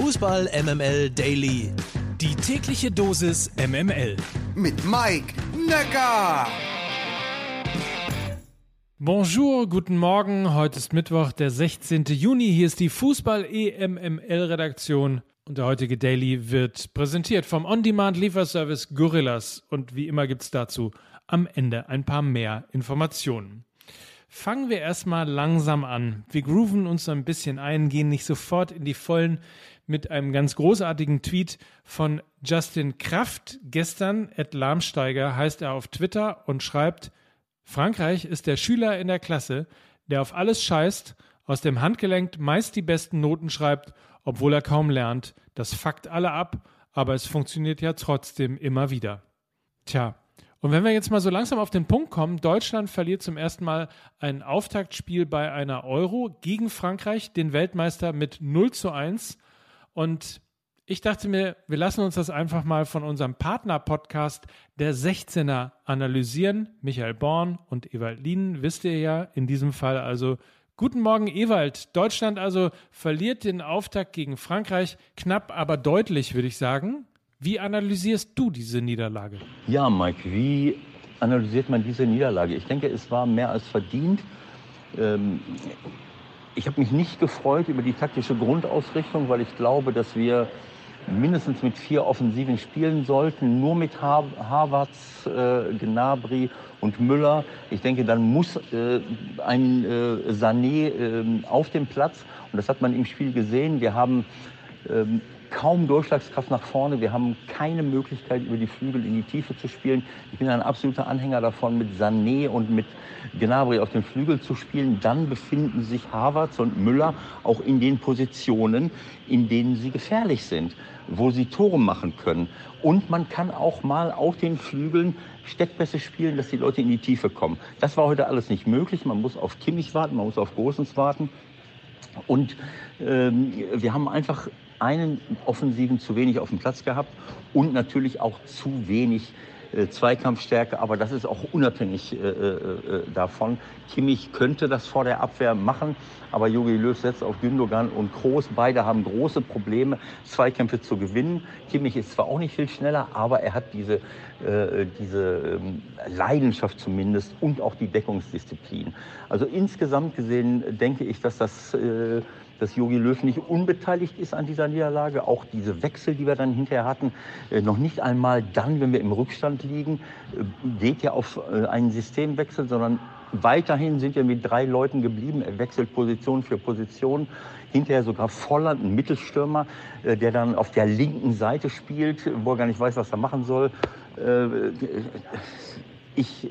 Fußball MML Daily. Die tägliche Dosis MML. Mit Mike Necker. Bonjour, guten Morgen. Heute ist Mittwoch, der 16. Juni. Hier ist die Fußball-EMML-Redaktion. Und der heutige Daily wird präsentiert vom On-Demand-Lieferservice Gorillas. Und wie immer gibt es dazu am Ende ein paar mehr Informationen. Fangen wir erstmal langsam an. Wir grooven uns ein bisschen ein, gehen nicht sofort in die Vollen mit einem ganz großartigen Tweet von Justin Kraft. Gestern, at Lahmsteiger, heißt er auf Twitter und schreibt, Frankreich ist der Schüler in der Klasse, der auf alles scheißt, aus dem Handgelenk meist die besten Noten schreibt, obwohl er kaum lernt. Das fuckt alle ab, aber es funktioniert ja trotzdem immer wieder. Tja, und wenn wir jetzt mal so langsam auf den Punkt kommen, Deutschland verliert zum ersten Mal ein Auftaktspiel bei einer Euro gegen Frankreich, den Weltmeister mit 0 zu 1. Und ich dachte mir, wir lassen uns das einfach mal von unserem Partner-Podcast der 16er analysieren. Michael Born und Ewald Lien, wisst ihr ja, in diesem Fall also Guten Morgen, Ewald. Deutschland also verliert den Auftakt gegen Frankreich, knapp aber deutlich, würde ich sagen. Wie analysierst du diese Niederlage? Ja, Mike, wie analysiert man diese Niederlage? Ich denke, es war mehr als verdient. Ähm, ich habe mich nicht gefreut über die taktische Grundausrichtung, weil ich glaube, dass wir mindestens mit vier Offensiven spielen sollten, nur mit Havertz, äh, Gnabry und Müller. Ich denke, dann muss äh, ein äh, Sané äh, auf dem Platz und das hat man im Spiel gesehen. Wir haben ähm, kaum Durchschlagskraft nach vorne. Wir haben keine Möglichkeit, über die Flügel in die Tiefe zu spielen. Ich bin ein absoluter Anhänger davon, mit Sané und mit Gnabry auf den Flügel zu spielen. Dann befinden sich Havertz und Müller auch in den Positionen, in denen sie gefährlich sind, wo sie Tore machen können. Und man kann auch mal auf den Flügeln Steckpässe spielen, dass die Leute in die Tiefe kommen. Das war heute alles nicht möglich. Man muss auf Kimmich warten, man muss auf Großens warten. Und ähm, wir haben einfach einen Offensiven zu wenig auf dem Platz gehabt und natürlich auch zu wenig äh, Zweikampfstärke, aber das ist auch unabhängig äh, äh, äh, davon. Kimmich könnte das vor der Abwehr machen, aber Jogi Löw setzt auf Gündogan und Groß. Beide haben große Probleme, Zweikämpfe zu gewinnen. Kimmich ist zwar auch nicht viel schneller, aber er hat diese, äh, diese ähm, Leidenschaft zumindest und auch die Deckungsdisziplin. Also insgesamt gesehen denke ich, dass das äh, dass Jogi Löw nicht unbeteiligt ist an dieser Niederlage. Auch diese Wechsel, die wir dann hinterher hatten, äh, noch nicht einmal dann, wenn wir im Rückstand liegen, äh, geht ja auf äh, einen Systemwechsel, sondern weiterhin sind wir mit drei Leuten geblieben. Er wechselt Position für Position. Hinterher sogar Volland, ein Mittelstürmer, der dann auf der linken Seite spielt, wo er gar nicht weiß, was er machen soll ich,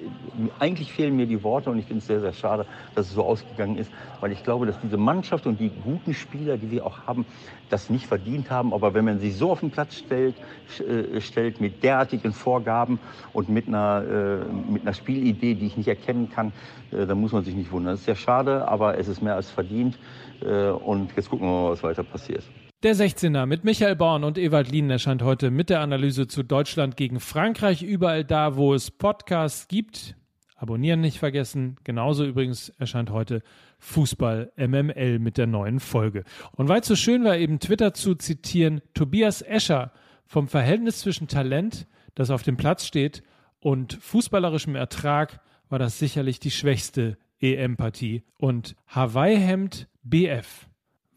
eigentlich fehlen mir die Worte und ich finde es sehr, sehr schade, dass es so ausgegangen ist, weil ich glaube, dass diese Mannschaft und die guten Spieler, die wir auch haben, das nicht verdient haben. Aber wenn man sich so auf den Platz stellt, äh, stellt mit derartigen Vorgaben und mit einer, äh, mit einer Spielidee, die ich nicht erkennen kann, äh, dann muss man sich nicht wundern. Das ist sehr schade, aber es ist mehr als verdient. Und jetzt gucken wir mal, was weiter passiert. Der 16er mit Michael Born und Ewald Lien erscheint heute mit der Analyse zu Deutschland gegen Frankreich überall da, wo es Podcasts gibt. Abonnieren nicht vergessen. Genauso übrigens erscheint heute Fußball MML mit der neuen Folge. Und weil es so schön war, eben Twitter zu zitieren, Tobias Escher vom Verhältnis zwischen Talent, das auf dem Platz steht, und fußballerischem Ertrag war das sicherlich die schwächste EM-Partie. Und Hawaii-Hemd BF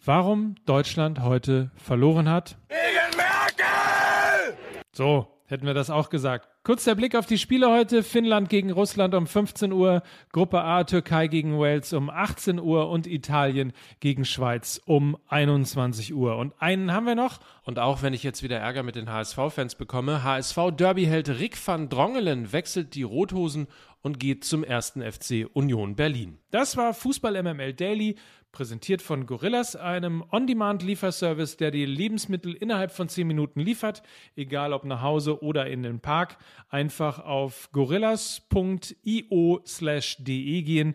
warum Deutschland heute verloren hat. Wegen Merkel! So, hätten wir das auch gesagt. Kurz der Blick auf die Spiele heute. Finnland gegen Russland um 15 Uhr, Gruppe A Türkei gegen Wales um 18 Uhr und Italien gegen Schweiz um 21 Uhr. Und einen haben wir noch. Und auch wenn ich jetzt wieder Ärger mit den HSV-Fans bekomme, HSV-Derby-Held Rick van Drongelen wechselt die Rothosen und geht zum ersten FC Union Berlin. Das war Fußball MML Daily. Präsentiert von Gorillas, einem On-Demand-Lieferservice, der die Lebensmittel innerhalb von 10 Minuten liefert, egal ob nach Hause oder in den Park. Einfach auf gorillas.io slash de gehen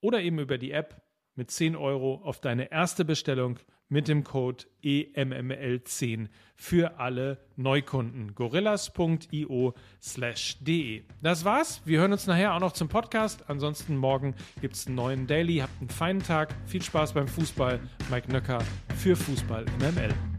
oder eben über die App mit 10 Euro auf deine erste Bestellung mit dem Code EMML10 für alle Neukunden. gorillas.io slash de. Das war's. Wir hören uns nachher auch noch zum Podcast. Ansonsten morgen gibt's einen neuen Daily. Habt einen feinen Tag. Viel Spaß beim Fußball. Mike Nöcker für Fußball MML.